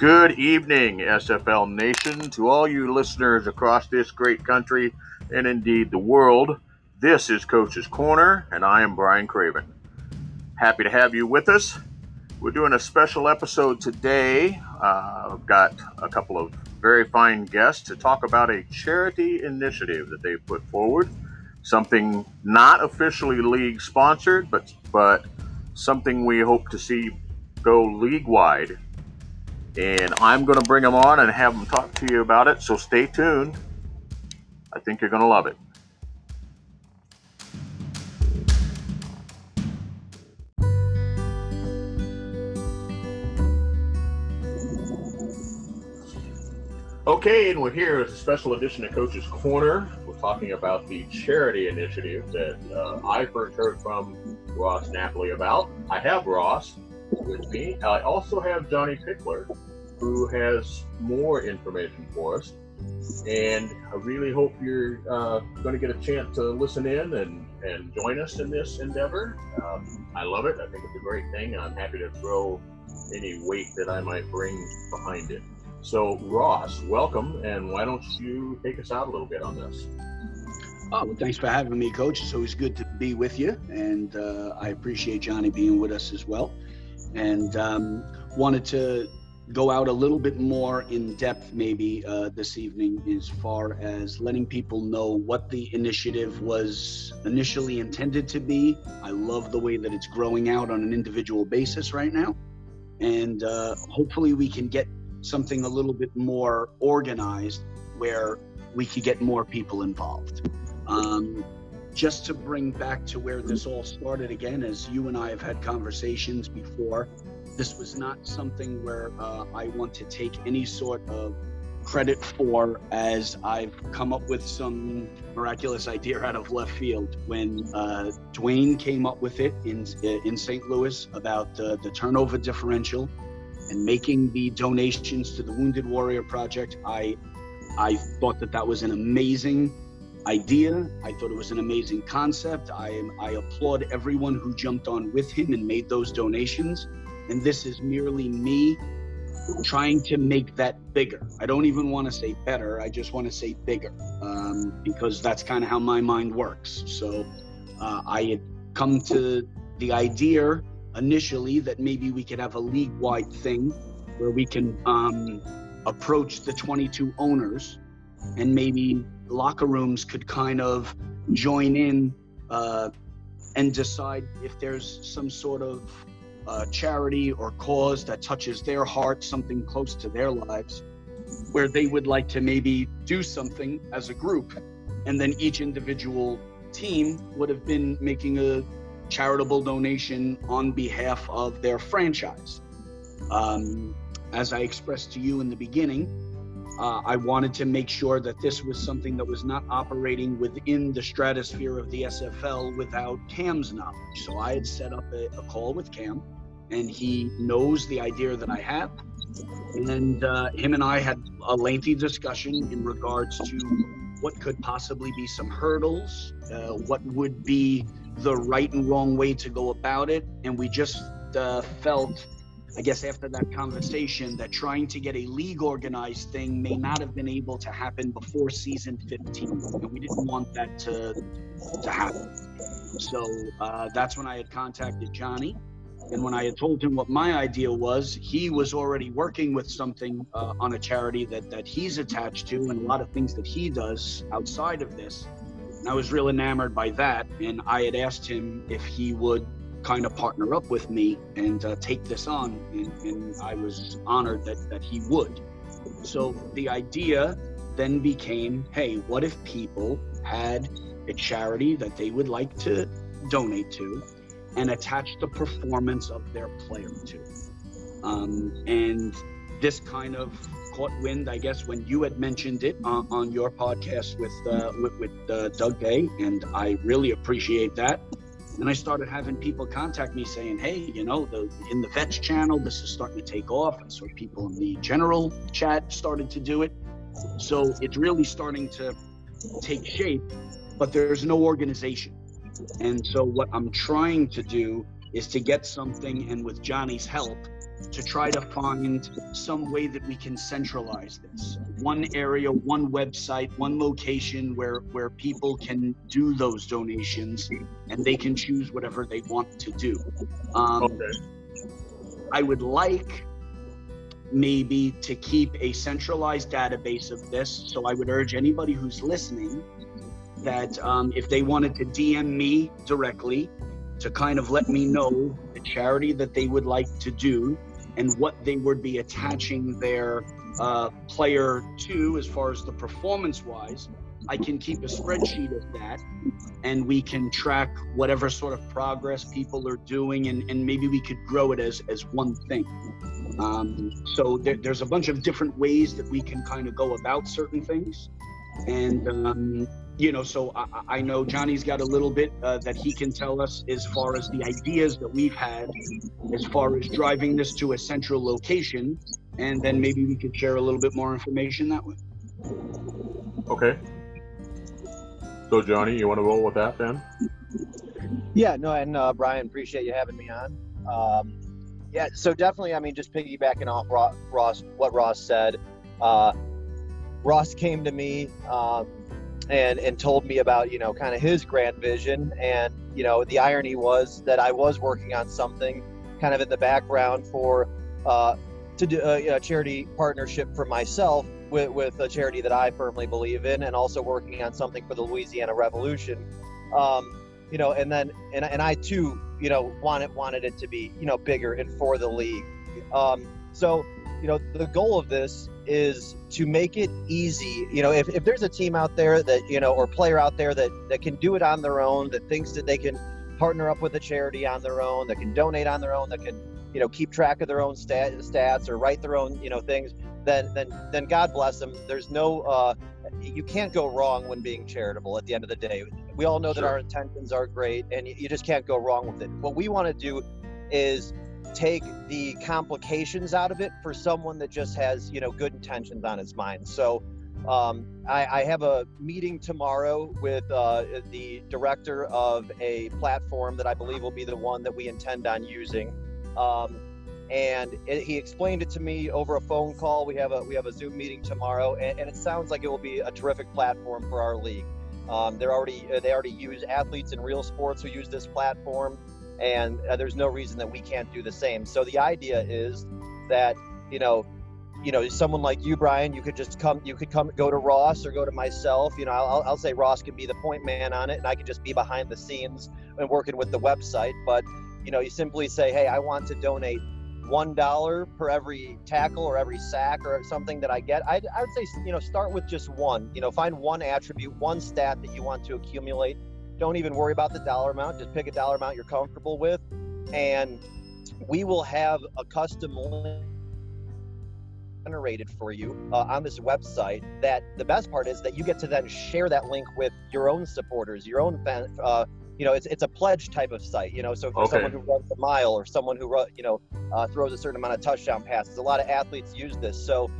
Good evening, SFL Nation, to all you listeners across this great country and indeed the world. This is Coach's Corner, and I am Brian Craven. Happy to have you with us. We're doing a special episode today. Uh, I've got a couple of very fine guests to talk about a charity initiative that they've put forward. Something not officially league sponsored, but but something we hope to see go league wide and I'm going to bring them on and have them talk to you about it. So stay tuned. I think you're going to love it. Okay, and we're here as a special edition of Coach's Corner. We're talking about the charity initiative that uh, I first heard from Ross Napoli about. I have Ross with me. I also have Johnny Pickler, who has more information for us. And I really hope you're uh, going to get a chance to listen in and, and join us in this endeavor. Um, I love it. I think it's a great thing. I'm happy to throw any weight that I might bring behind it. So, Ross, welcome. And why don't you take us out a little bit on this? Oh, well, thanks for having me, Coach. It's always good to be with you. And uh, I appreciate Johnny being with us as well and um, wanted to go out a little bit more in depth maybe uh, this evening as far as letting people know what the initiative was initially intended to be. I love the way that it's growing out on an individual basis right now. And uh, hopefully we can get something a little bit more organized where we could get more people involved. Um, just to bring back to where this all started again, as you and I have had conversations before, this was not something where uh, I want to take any sort of credit for as I've come up with some miraculous idea out of left field. When uh, Dwayne came up with it in in St. Louis about the, the turnover differential and making the donations to the Wounded Warrior Project, I I thought that that was an amazing idea. I thought it was an amazing concept. I I applaud everyone who jumped on with him and made those donations. And this is merely me trying to make that bigger. I don't even want to say better. I just want to say bigger um, because that's kind of how my mind works. So uh, I had come to the idea initially that maybe we could have a league-wide thing where we can um, approach the 22 owners and maybe locker rooms could kind of join in uh, and decide if there's some sort of uh, charity or cause that touches their heart, something close to their lives, where they would like to maybe do something as a group. And then each individual team would have been making a charitable donation on behalf of their franchise. Um, as I expressed to you in the beginning, uh, I wanted to make sure that this was something that was not operating within the stratosphere of the SFL without Cam's knowledge. So I had set up a, a call with Cam, and he knows the idea that I have. And uh, him and I had a lengthy discussion in regards to what could possibly be some hurdles, uh, what would be the right and wrong way to go about it. And we just uh, felt I guess after that conversation that trying to get a league organized thing may not have been able to happen before season 15 and we didn't want that to to happen. So uh, that's when i had contacted johnny. And when i had told him what my idea was he was already working with something uh, on a charity that that he's attached to and a lot of things that he does outside of this. And i was real enamored by that. And i had asked him if he would kind of partner up with me and uh, take this on. And, and, I was honored that, that he would. So the idea then became hey, what if people had a charity that they would like to donate to and attach the performance of their player to? Um, and this kind of caught wind, I guess, when you had mentioned it on, on your podcast with uh, with, with uh, Doug Day, and I really appreciate that. And I started having people contact me saying, hey, you know, the, in the vets channel, this is starting to take off. And so people in the general chat started to do it. So it's really starting to take shape, but there's no organization. And so what I'm trying to do is to get something and with Johnny's help to try to find some way that we can centralize this. One area one website one location where where people can do those donations and they can choose whatever they want to do. Um, okay. i would like maybe to keep a centralized database of this. So i would urge anybody who's listening that um, if they wanted to dm me directly to kind of let me know the charity that they would like to do and what they would be attaching their uh, player to as far as the performance wise. I can keep a spreadsheet of that and we can track whatever sort of progress people are doing and, and maybe we could grow it as, as one thing. Um, so there, there's a bunch of different ways that we can kind of go about certain things. And um, you know, so I, I, know Johnny's got a little bit uh, that he can tell us as far as the ideas that we've had, as far as driving this to a central location, and then maybe we could share a little bit more information that way. Okay. So, Johnny, you want to roll with that then? Yeah, no, and uh, Brian, appreciate you having me on. Um, yeah, so definitely, I mean, just piggybacking off Ross, what Ross said. Uh, Ross came to me. Um, and and told me about you know kind of his grand vision. And you know the irony was that I was working on something kind of in the background for uh, to do uh, a charity partnership for myself with, with a charity that I firmly believe in and also working on something for the Louisiana Revolution. Um, you know and then and, and I too you know wanted wanted it to be you know bigger and for the league. Um, so you know the goal of this is to make it easy. You know, if, if there's a team out there that, you know, or player out there that, that can do it on their own, that thinks that they can partner up with a charity on their own, that can donate on their own, that can, you know, keep track of their own stat, stats or write their own, you know, things, then, then, then God bless them. There's no, uh, you can't go wrong when being charitable at the end of the day. We all know sure. that our intentions are great and you just can't go wrong with it. What we want to do is take the complications out of it for someone that just has you know good intentions on his mind so um, I, I, have a meeting tomorrow with uh, the director of a platform that I believe will be the one that we intend on using. Um, and it, he explained it to me over a phone call. We have a we have a Zoom meeting tomorrow, and, and it sounds like it will be a terrific platform for our league. Um, they're already they already use athletes in real sports who use this platform and uh, there's no reason that we can't do the same. So the idea is that you know, you know, someone like you, Brian, you could just come, you could come, go to Ross or go to myself. You know, I'll, I'll say Ross can be the point man on it, and I can just be behind the scenes and working with the website. But you know, you simply say, hey, I want to donate one dollar per every tackle or every sack or something that I get. I, I would say, you know, start with just one. You know, find one attribute, one stat that you want to accumulate don't even worry about the dollar amount. Just pick a dollar amount you're comfortable with, and we will have a custom link generated for you uh, on this website. That the best part is that you get to then share that link with your own supporters, your own fan. Uh, you know, it's it's a pledge type of site. You know, so for okay. someone who runs a mile or someone who you know uh, throws a certain amount of touchdown passes, a lot of athletes use this. So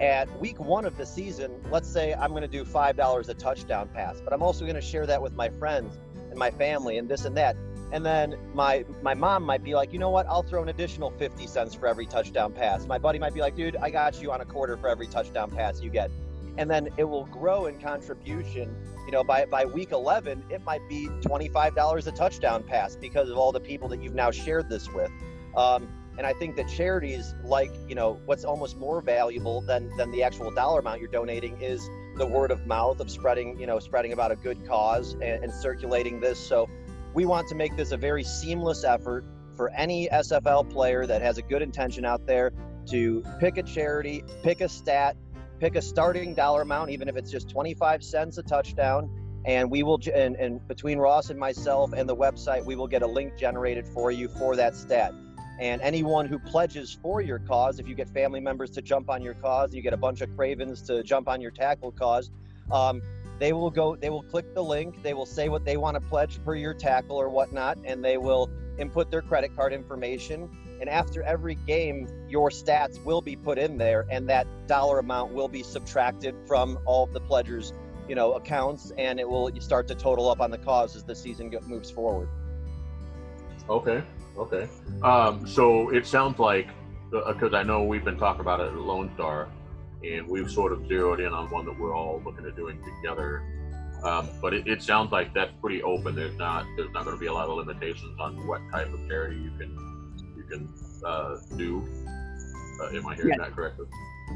at week one of the season, let's say I'm going to do $5 a touchdown pass, but I'm also going to share that with my friends and my family and this and that. And then my my mom might be like, you know what? I'll throw an additional 50 cents for every touchdown pass. My buddy might be like, dude, I got you on a quarter for every touchdown pass you get. And then it will grow in contribution. You know, by, by week 11, it might be $25 a touchdown pass because of all the people that you've now shared this with. Um, and I think that charities, like you know, what's almost more valuable than than the actual dollar amount you're donating is the word of mouth of spreading, you know, spreading about a good cause and, and circulating this. So we want to make this a very seamless effort for any SFL player that has a good intention out there to pick a charity, pick a stat, pick a starting dollar amount, even if it's just 25 cents a touchdown. And we will, and, and between Ross and myself and the website, we will get a link generated for you for that stat. And anyone who pledges for your cause, if you get family members to jump on your cause, you get a bunch of cravens to jump on your tackle cause, um, they will go, they will click the link, they will say what they want to pledge for your tackle or whatnot, and they will input their credit card information. And after every game, your stats will be put in there, and that dollar amount will be subtracted from all of the pledgers, you know, accounts, and it will start to total up on the cause as the season moves forward. Okay. Okay. Um, so it sounds like because uh, I know we've been talking about it at Lone Star, and we've sort of zeroed in on one that we're all looking at doing together. Um, but it, it, sounds like that's pretty open. There's not there's not going to be a lot of limitations on what type of charity you can you can uh, do. Uh, am I hearing yeah. that correctly?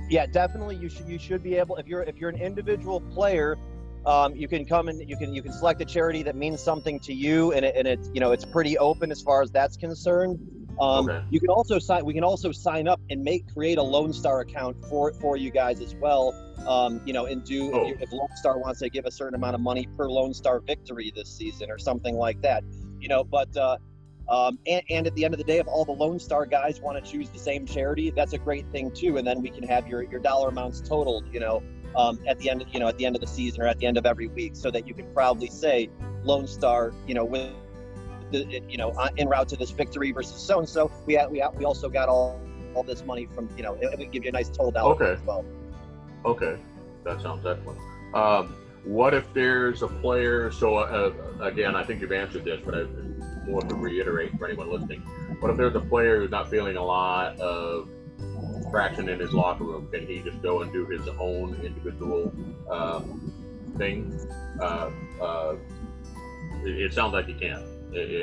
Yeah, definitely. You should you should be able if you're if you're an individual player, um, you can come and you can you can select a charity that means something to you, and it, and it's you know it's pretty open as far as that's concerned. Um, okay. You can also sign. We can also sign up and make create a Lone Star account for for you guys as well. Um, you know, and do oh. if, if Lone Star wants to give a certain amount of money per Lone Star victory this season or something like that. You know, but uh, um, and, and, at the end of the day, if all the Lone Star guys want to choose the same charity, that's a great thing too. And then we can have your your dollar amounts totaled. You know, um, at the end of you know at the end of the season or at the end of every week, so that you can proudly say Lone Star. You know, with the, you know, en route to this victory versus so and so. We we we also got all all this money from you know. It, would give you a nice total dollar okay. as well. Okay, that sounds excellent. Um, what if there's a player? So uh, again, I think you've answered this, but I more to reiterate for anyone listening. What if there's a player who's not feeling a lot of traction in his locker room? Can he just go and do his own individual um, thing? Uh, uh, it, it, sounds like he can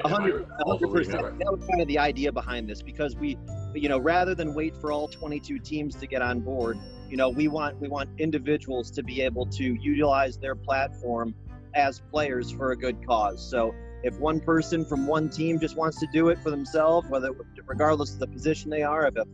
hundred percent. That was kind of the idea behind this because we, you know, rather than wait for all 22 teams to get on board, you know, we want we want individuals to be able to utilize their platform as players for a good cause. So if one person from one team just wants to do it for themselves, whether regardless of the position they are, if a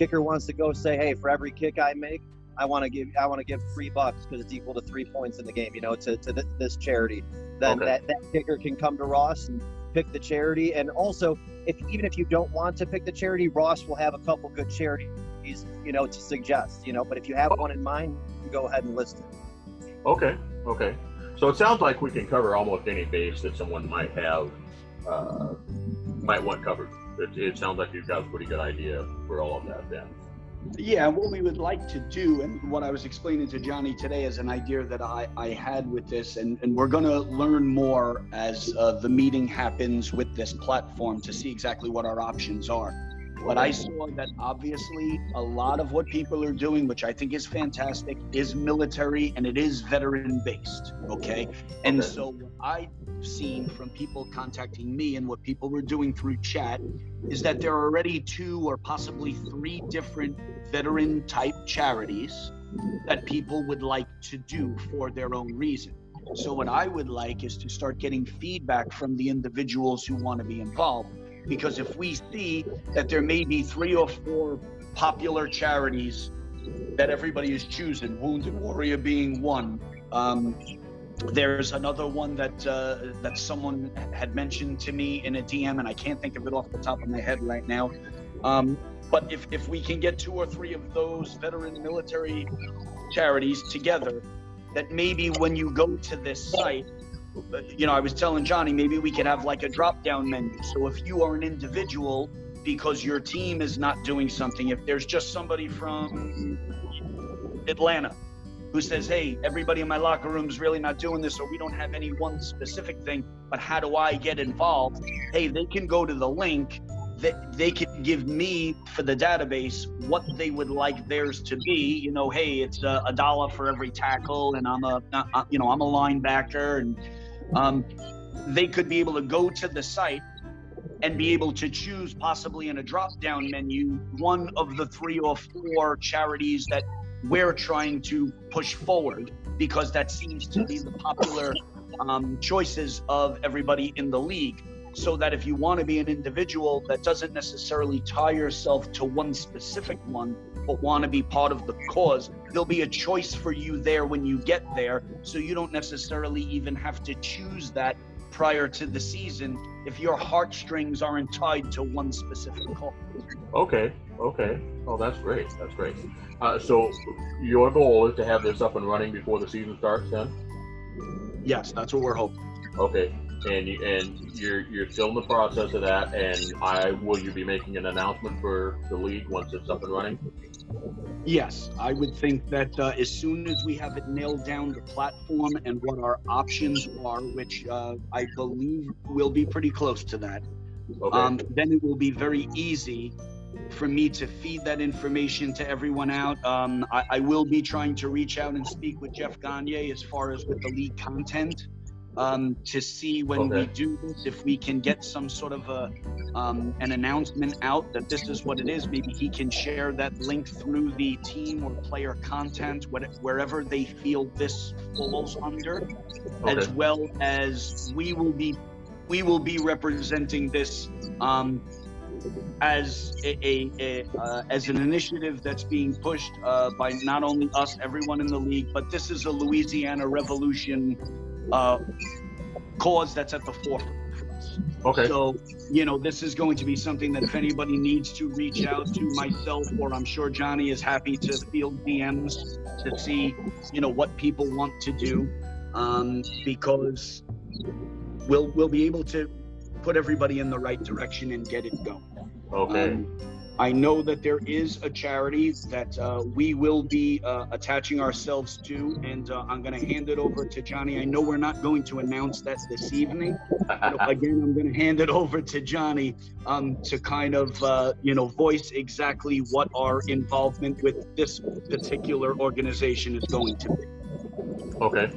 kicker wants to go say, hey, for every kick I make, I want to give I want to give three bucks because it's equal to three points in the game, you know, to, to this charity. Then okay. that, that kicker can come to Ross and pick the charity. And also, if even if you don't want to pick the charity, Ross will have a couple good charities, you know, to suggest. You know, but if you have one in mind, go ahead and list it. Okay. Okay. So it sounds like we can cover almost any base that someone might have uh, might want covered. It, it sounds like you've got a pretty good idea for all of that then. Yeah, what we would like to do, and what I was explaining to Johnny today is an idea that I, I had with this, and, and we're going to learn more as uh, the meeting happens with this platform to see exactly what our options are. But I saw that obviously a lot of what people are doing, which I think is fantastic, is military and it is veteran based. Okay. And so what I've seen from people contacting me and what people were doing through chat is that there are already two or possibly three different veteran type charities that people would like to do for their own reason. So, what I would like is to start getting feedback from the individuals who want to be involved because if we see that there may be three or four popular charities that everybody is choosing, Wounded Warrior being one, um, there's another one that uh, that someone had mentioned to me in a DM, and I can't think of it off the top of my head right now. Um, but if, if we can get two or three of those veteran military charities together, that maybe when you go to this site, you know, I was telling Johnny, maybe we could have like a drop down menu. So if you are an individual, because your team is not doing something, if there's just somebody from Atlanta who says, hey, everybody in my locker room is really not doing this, or we don't have any one specific thing, but how do I get involved? Hey, they can go to the link that they could give me for the database what they would like theirs to be. You know, hey, it's a, a dollar for every tackle, and I'm a, uh, you know, I'm a linebacker, and um, they could be able to go to the site and be able to choose possibly in a drop down menu one of the three or four charities that we're trying to push forward because that seems to be the popular um, choices of everybody in the league so that if you want to be an individual that doesn't necessarily tie yourself to one specific one, but want to be part of the cause, there'll be a choice for you there when you get there. So you don't necessarily even have to choose that prior to the season if your heartstrings aren't tied to one specific cause. Okay, okay. Oh, that's great. That's great. Uh, so your goal is to have this up and running before the season starts then? Yes, that's what we're hoping. Okay and you, and you're you're still in the process of that. And I will you be making an announcement for the league once it's up and running? Yes, I would think that uh, as soon as we have it nailed down, the platform and what our options are, which uh, I believe will be pretty close to that, okay. um, then it will be very easy for me to feed that information to everyone out. Um, I, I, will be trying to reach out and speak with Jeff Gagne as far as with the league content um, to see when okay. we do this if we can get some sort of a um, an announcement out that this is what it is. Maybe he can share that link through the team or player content, wherever they feel this falls under, okay. as well as we will be we will be representing this um, as a, a, a uh, as an initiative that's being pushed uh, by not only us, everyone in the league, but this is a Louisiana revolution uh, cause that's at the forefront. Okay. So, you know, this is going to be something that if anybody needs to reach out to myself, or I'm sure Johnny is happy to field DMs to see, you know, what people want to do, um, because we'll we'll be able to put everybody in the right direction and get it going. Okay. Um, I know that there is a charity that uh, we will be uh, attaching ourselves to, and uh, I'm going to hand it over to Johnny. I know we're not going to announce that this evening. again, I'm going to hand it over to Johnny um, to kind of, uh, you know, voice exactly what our involvement with this particular organization is going to be. Okay.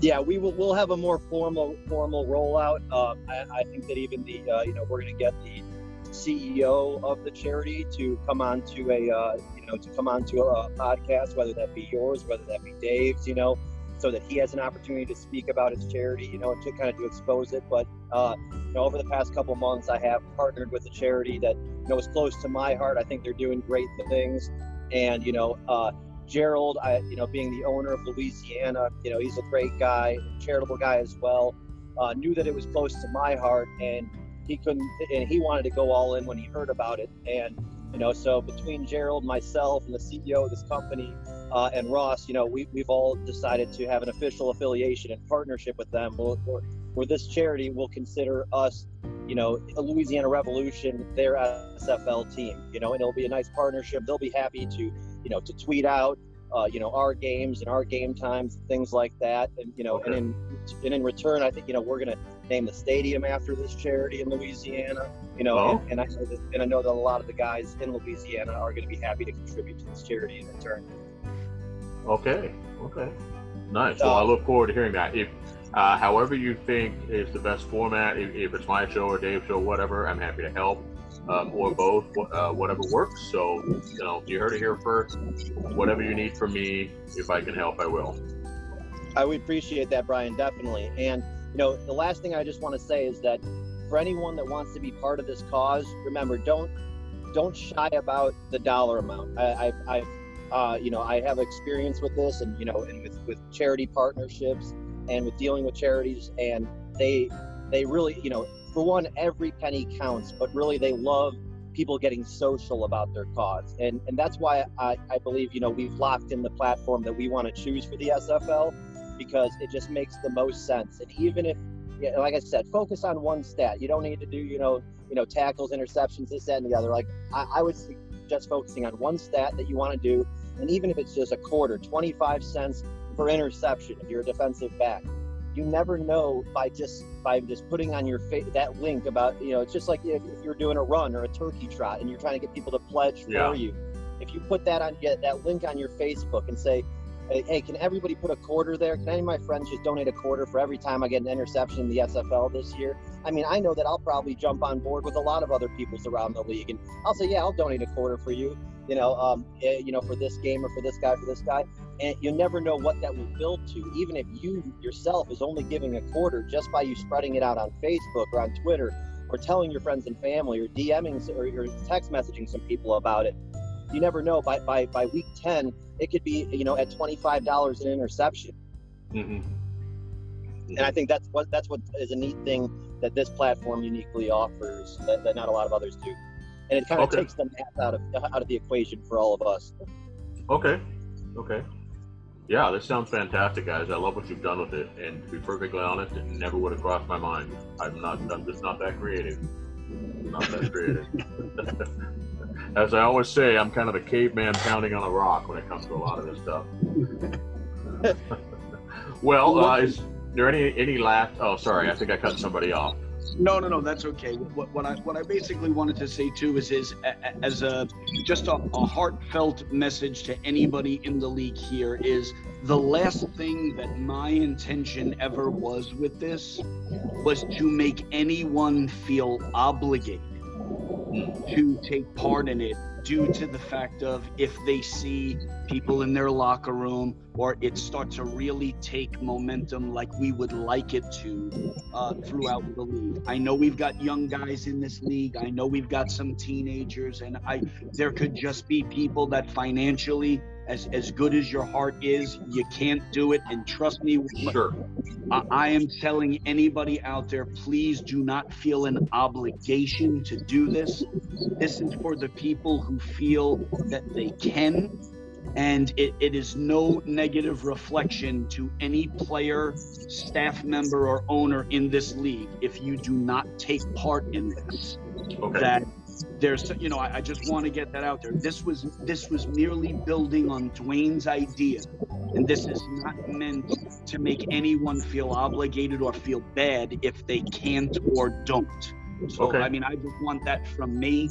Yeah, we will. We'll have a more formal formal rollout. Um, I, I, think that even the, uh, you know, we're going to get the CEO of the charity to come on to a uh, you know to come on to a podcast, whether that be yours, whether that be Dave's, you know, so that he has an opportunity to speak about his charity, you know, to kind of to expose it. But uh, you know, over the past couple months, I have partnered with a charity that you know is close to my heart. I think they're doing great things, and you know. Uh, Gerald, I, you know, being the owner of Louisiana, you know, he's a great guy, charitable guy as well. Uh, knew that it was close to my heart, and he couldn't, and he wanted to go all in when he heard about it. And you know, so between Gerald, myself, and the CEO of this company, uh, and Ross, you know, we we've all decided to have an official affiliation and partnership with them. Where, this charity will consider us, you know, a Louisiana Revolution, their SFL team. You know, and it'll be a nice partnership. They'll be happy to, you know, to tweet out uh, you know our games and our game times things like that. And you know and in and in return i think you know we're going to name the stadium after this charity in louisiana you know oh. and, and, i know that, and i know that a lot of the guys in louisiana are going to be happy to contribute to this charity in return. Okay okay. Nice. Well i look forward to hearing that. If uh, however you think is the best format if, if it's my show or dave's show whatever i'm happy to help um, or both, uh, whatever works. So, you know, you heard it here first. Whatever you need from me, if I can help, I will. I would appreciate that, Brian, definitely. And, you know, the last thing I just want to say is that for anyone that wants to be part of this cause, remember, don't don't shy about the dollar amount. I, I, I uh, you know, I have experience with this, and you know, and with with charity partnerships and with dealing with charities, and they they really, you know, for one, every penny counts, but really they love people getting social about their cause. And, and that's why I, I believe, you know, we've locked in the platform that we want to choose for the SFL because it just makes the most sense. And even if, yeah, like I said, focus on one stat. You don't need to do, you know, you know, tackles, interceptions, this, that, and the other. Like I, I would suggest focusing on one stat that you want to do. And even if it's just a quarter, 25 cents per interception if you're a defensive back. You never know by just by just putting on your face that link about you know it's just like if, if, you're doing a run or a turkey trot and you're trying to get people to pledge yeah. for you. If you put that on get that link on your facebook and say hey can everybody put a quarter there? Can any of my friends just donate a quarter for every time i get an interception in the sfl this year? I mean i know that i'll probably jump on board with a lot of other people's around the league and i'll say yeah i'll donate a quarter for you you know um, eh, you know for this game or for this guy for this guy and you never know what that will build to even if you yourself is only giving a quarter just by you spreading it out on facebook or on twitter or telling your friends and family or dming or you're text messaging some people about it you never know by by, by week 10 it could be you know at $25 an interception mm-hmm. Mm-hmm. and i think that's what that's what is a neat thing that this platform uniquely offers that, that not a lot of others do and it kind of okay. takes the math out of out of the equation for all of us okay okay yeah, this sounds fantastic, guys. I love what you've done with it. And to be perfectly honest, it never would have crossed my mind. I'm not. I'm just not that creative. Not that creative. As I always say, I'm kind of a caveman pounding on a rock when it comes to a lot of this stuff. well, uh, is there any any last? Oh, sorry, I think I cut somebody off. No, no, no, that's okay. What, what I what I basically wanted to say too is is as a just a, a heartfelt message to anybody in the league here is the last thing that my intention ever was with this was to make anyone feel obligated to take part in it due to the fact of if they see people in their locker room or it starts to really take momentum like we would like it to uh, throughout the league. I know we've got young guys in this league. I know we've got some teenagers, and I there could just be people that financially as, as good as your heart is, you can't do it. And trust me, sure. I, I am telling anybody out there, please do not feel an obligation to do this. This is for the people who feel that they can and it, it is no negative reflection to any player, staff member, or owner in this league if you do not take part in this. Okay. That there's you know I, I just want to get that out there this was this was merely building on dwayne's idea and this is not meant to make anyone feel obligated or feel bad if they can't or don't so okay. i mean i just want that from me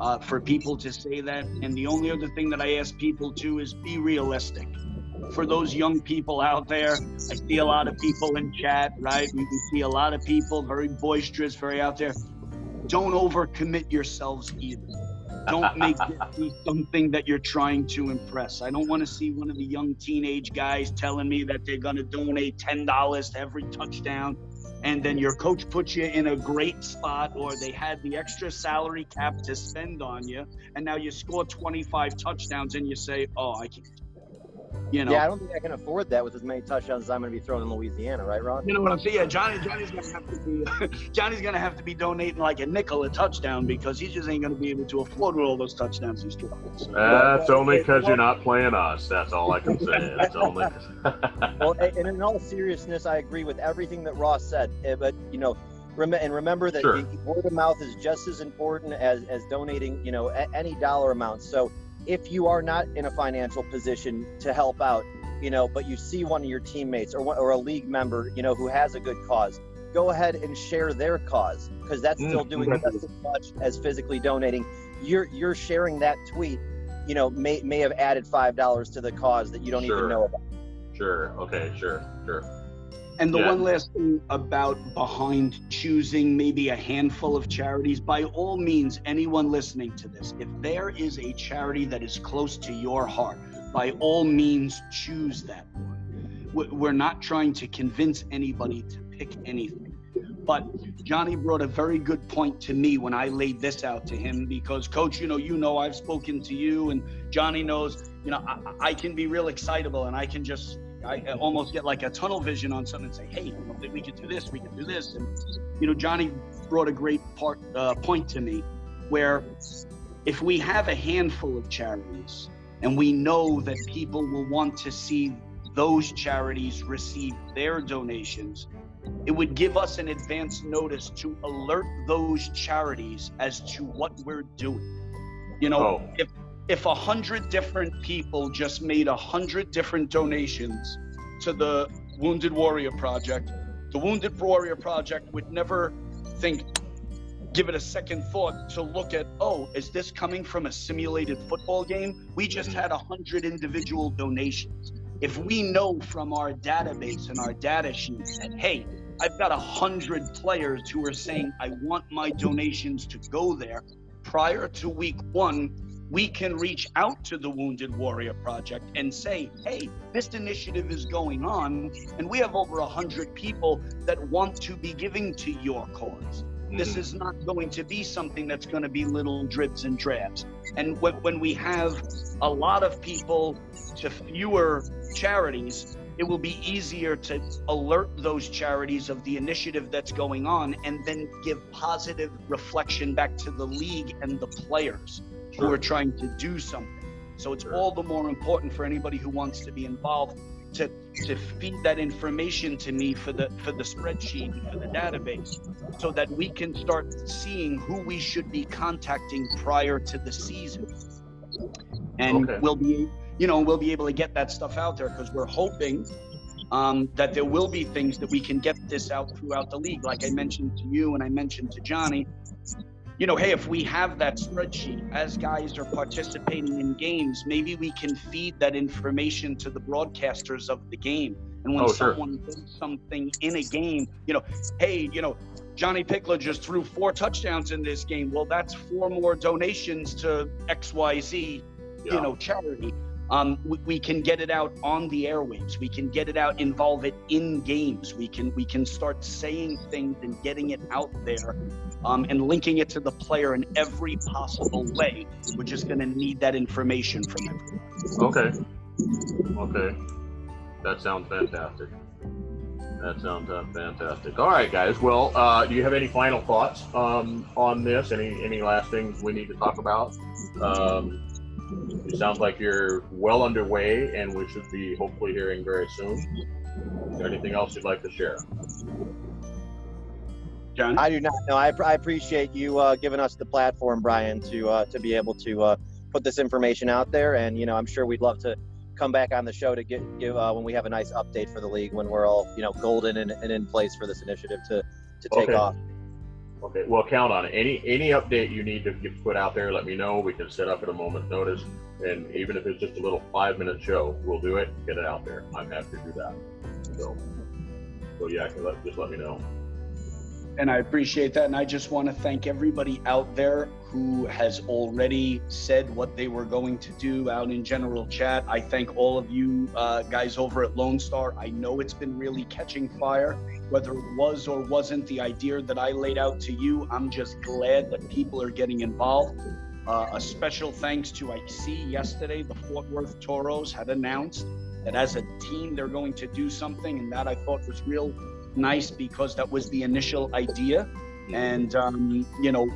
uh, for people to say that and the only other thing that i ask people to is be realistic for those young people out there. I see a lot of people in chat, right? We, we see a lot of people very boisterous, very out there don't overcommit yourselves either. Don't make this something that you're trying to impress. I don't want to see one of the young teenage guys telling me that they're going to donate $10 to every touchdown and then your coach puts you in a great spot or they had the extra salary cap to spend on you and now you score 25 touchdowns and you say, "Oh, I can't you know, yeah, I don't think I can afford that with as many touchdowns as I'm going to be throwing in Louisiana, right, Ron? You know what I'm saying? Yeah, Johnny, Johnny's going to have to be Johnny's going to have to be donating like a nickel a touchdown because he just ain't going to be able to afford all those touchdowns he's throwing. So. That's only because you're not playing us. That's all I can say. That's only. well, and in all seriousness, I agree with everything that Ross said. Eh, but you know, and remember that sure. word of mouth is just as important as as donating. You know, any dollar amount. So if you are not in a financial position to help out, you know, but you see one of your teammates or, or a league member, you know, who has a good cause, go ahead and share their cause because that's mm, still doing just as much as physically donating. You're you're sharing that tweet, you know, may may have added five dollars to the cause that you don't sure. even know about. Sure. Okay. Sure. Sure. And the yeah. one last thing about behind choosing maybe a handful of charities, by all means, anyone listening to this, if there is a charity that is close to your heart, by all means, choose that one. We're not trying to convince anybody to pick anything. But Johnny brought a very good point to me when I laid this out to him because, coach, you know, you know, I've spoken to you, and Johnny knows, you know, I, I can be real excitable and I can just I almost get like a tunnel vision on something and say, hey, we could do this, we could do this. And, you know, Johnny brought a great part, uh, point to me where if we have a handful of charities and we know that people will want to see those charities receive their donations, it would give us an advance notice to alert those charities as to what we're doing. You know, oh. if if a hundred different people just made a hundred different donations to the Wounded Warrior Project, the Wounded Warrior Project would never think, give it a second thought to look at, oh, is this coming from a simulated football game? We just mm-hmm. had a hundred individual donations. If we know from our database and our data sheet that, hey, I've got a hundred players who are saying, I want my donations to go there prior to week one, we can reach out to the Wounded Warrior Project and say, hey, this initiative is going on, and we have over 100 people that want to be giving to your cause. Mm-hmm. This is not going to be something that's going to be little drips and drabs. And when, when we have a lot of people to fewer charities, it will be easier to alert those charities of the initiative that's going on and then give positive reflection back to the league and the players sure. who are trying to do something. So it's sure. all the more important for anybody who wants to be involved to to feed that information to me for the for the spreadsheet for the database so that we can start seeing who we should be contacting prior to the season and okay. we'll be you know we'll be able to get that stuff out there because we're hoping um, that there will be things that we can get this out throughout the league. Like I mentioned to you and I mentioned to Johnny, you know, hey, if we have that spreadsheet as guys are participating in games, maybe we can feed that information to the broadcasters of the game. And when oh, someone sure. does something in a game, you know, hey, you know, Johnny Pickler just threw four touchdowns in this game. Well, that's four more donations to XYZ, yeah. you know, charity. Um, we, we, can get it out on the airwaves. We can get it out, involve it in games. We can we can start saying things and getting it out there, um, and linking it to the player in every possible way. We're just going to need that information from everyone. Okay. Okay. That sounds fantastic. That sounds uh, fantastic. All right, guys. Well, uh, do you have any final thoughts um, on this? Any any last things we need to talk about? Um, it sounds like you're well underway, and we should be hopefully hearing very soon. Is there anything else you'd like to share? John? I do not know. I, I appreciate you uh, giving us the platform, Brian, to uh, to be able to uh, put this information out there. And you know, I'm sure we'd love to come back on the show to get give uh, when we have a nice update for the league when we're all you know golden and, and in place for this initiative to to take okay. off. Okay, well, count on it. Any any update you need to get put out there, let me know. We can set up at a moment's notice, and even if it's just a little five minute show, we'll do it. Get it out there. I'm happy to do that. So, so yeah, let, just let me know. And I appreciate that. And I just want to thank everybody out there who has already said what they were going to do out in general chat. I thank all of you uh, guys over at Lone Star. I know it's been really catching fire whether it was or wasn't the idea that I laid out to you. I'm just glad that people are getting involved. Uh, a special thanks to I see yesterday the Fort Worth Toros had announced that as a team they're going to do something, and that I thought was real nice because that was the initial idea. And um, you know,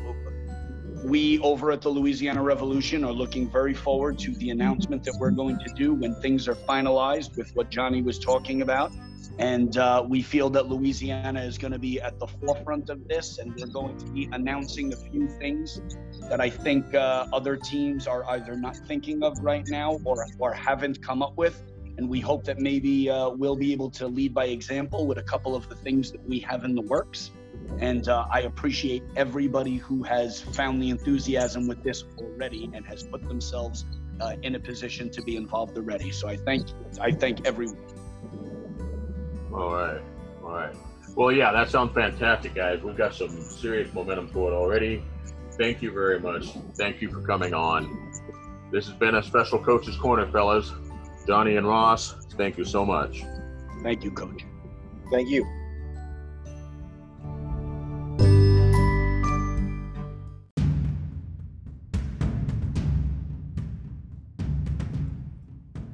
we over at the Louisiana Revolution are looking very forward to the announcement that we're going to do when things are finalized with what Johnny was talking about. And uh, we feel that Louisiana is going to be at the forefront of this, and we're going to be announcing a few things that I think uh, other teams are either not thinking of right now or, or haven't come up with. And we hope that maybe uh, we'll be able to lead by example with a couple of the things that we have in the works. And uh, I appreciate everybody who has found the enthusiasm with this already and has put themselves uh, in a position to be involved already. So I thank I thank everyone. All right. All right. Well, yeah, that sounds fantastic, guys. We've got some serious momentum for it already. Thank you very much. Thank you for coming on. This has been a special Coach's Corner, fellas. Johnny and Ross, thank you so much. Thank you, Coach. Thank you.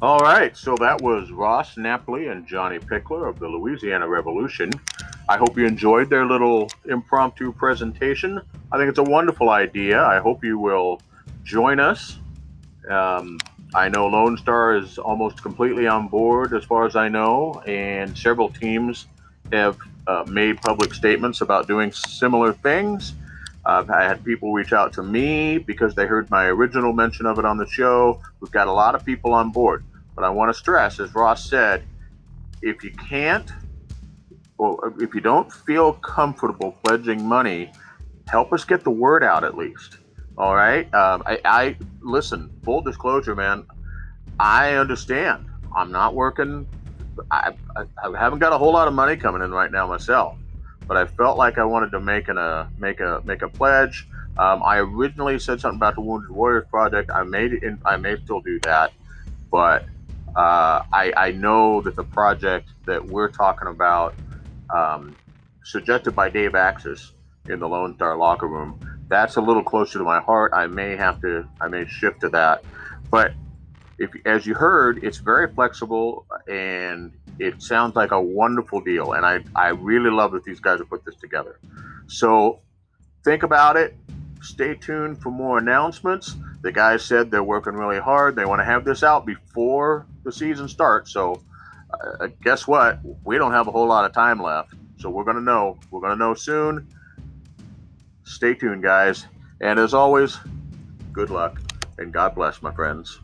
All right, so that was Ross Napoli and Johnny Pickler of the Louisiana Revolution. I hope you enjoyed their little impromptu presentation. I think it's a wonderful idea. I hope you will join us. Um, I know Lone Star is almost completely on board, as far as I know, and several teams have uh, made public statements about doing similar things. I've had people reach out to me because they heard my original mention of it on the show. We've got a lot of people on board. But I want to stress, as Ross said, if you can't, or if you don't feel comfortable pledging money, help us get the word out at least. All right. Um, I, I listen. Full disclosure, man. I understand. I'm not working. I, I, I, haven't got a whole lot of money coming in right now myself, but I felt like I wanted to make an, a make a make a pledge. Um, I originally said something about the Wounded Warriors Project. I made it. I may still do that, but uh, I, I, know that the project that we're talking about, um, suggested by Dave Axis in the Lone Star locker room, that's a little closer to my heart. I may have to, I may shift to that. But if, as you heard, it's very flexible and it sounds like a wonderful deal. And I, I really love that these guys have put this together. So think about it. Stay tuned for more announcements. The guys said they're working really hard. They want to have this out before the season starts. So, uh, guess what? We don't have a whole lot of time left. So, we're going to know. We're going to know soon. Stay tuned, guys. And as always, good luck and God bless, my friends.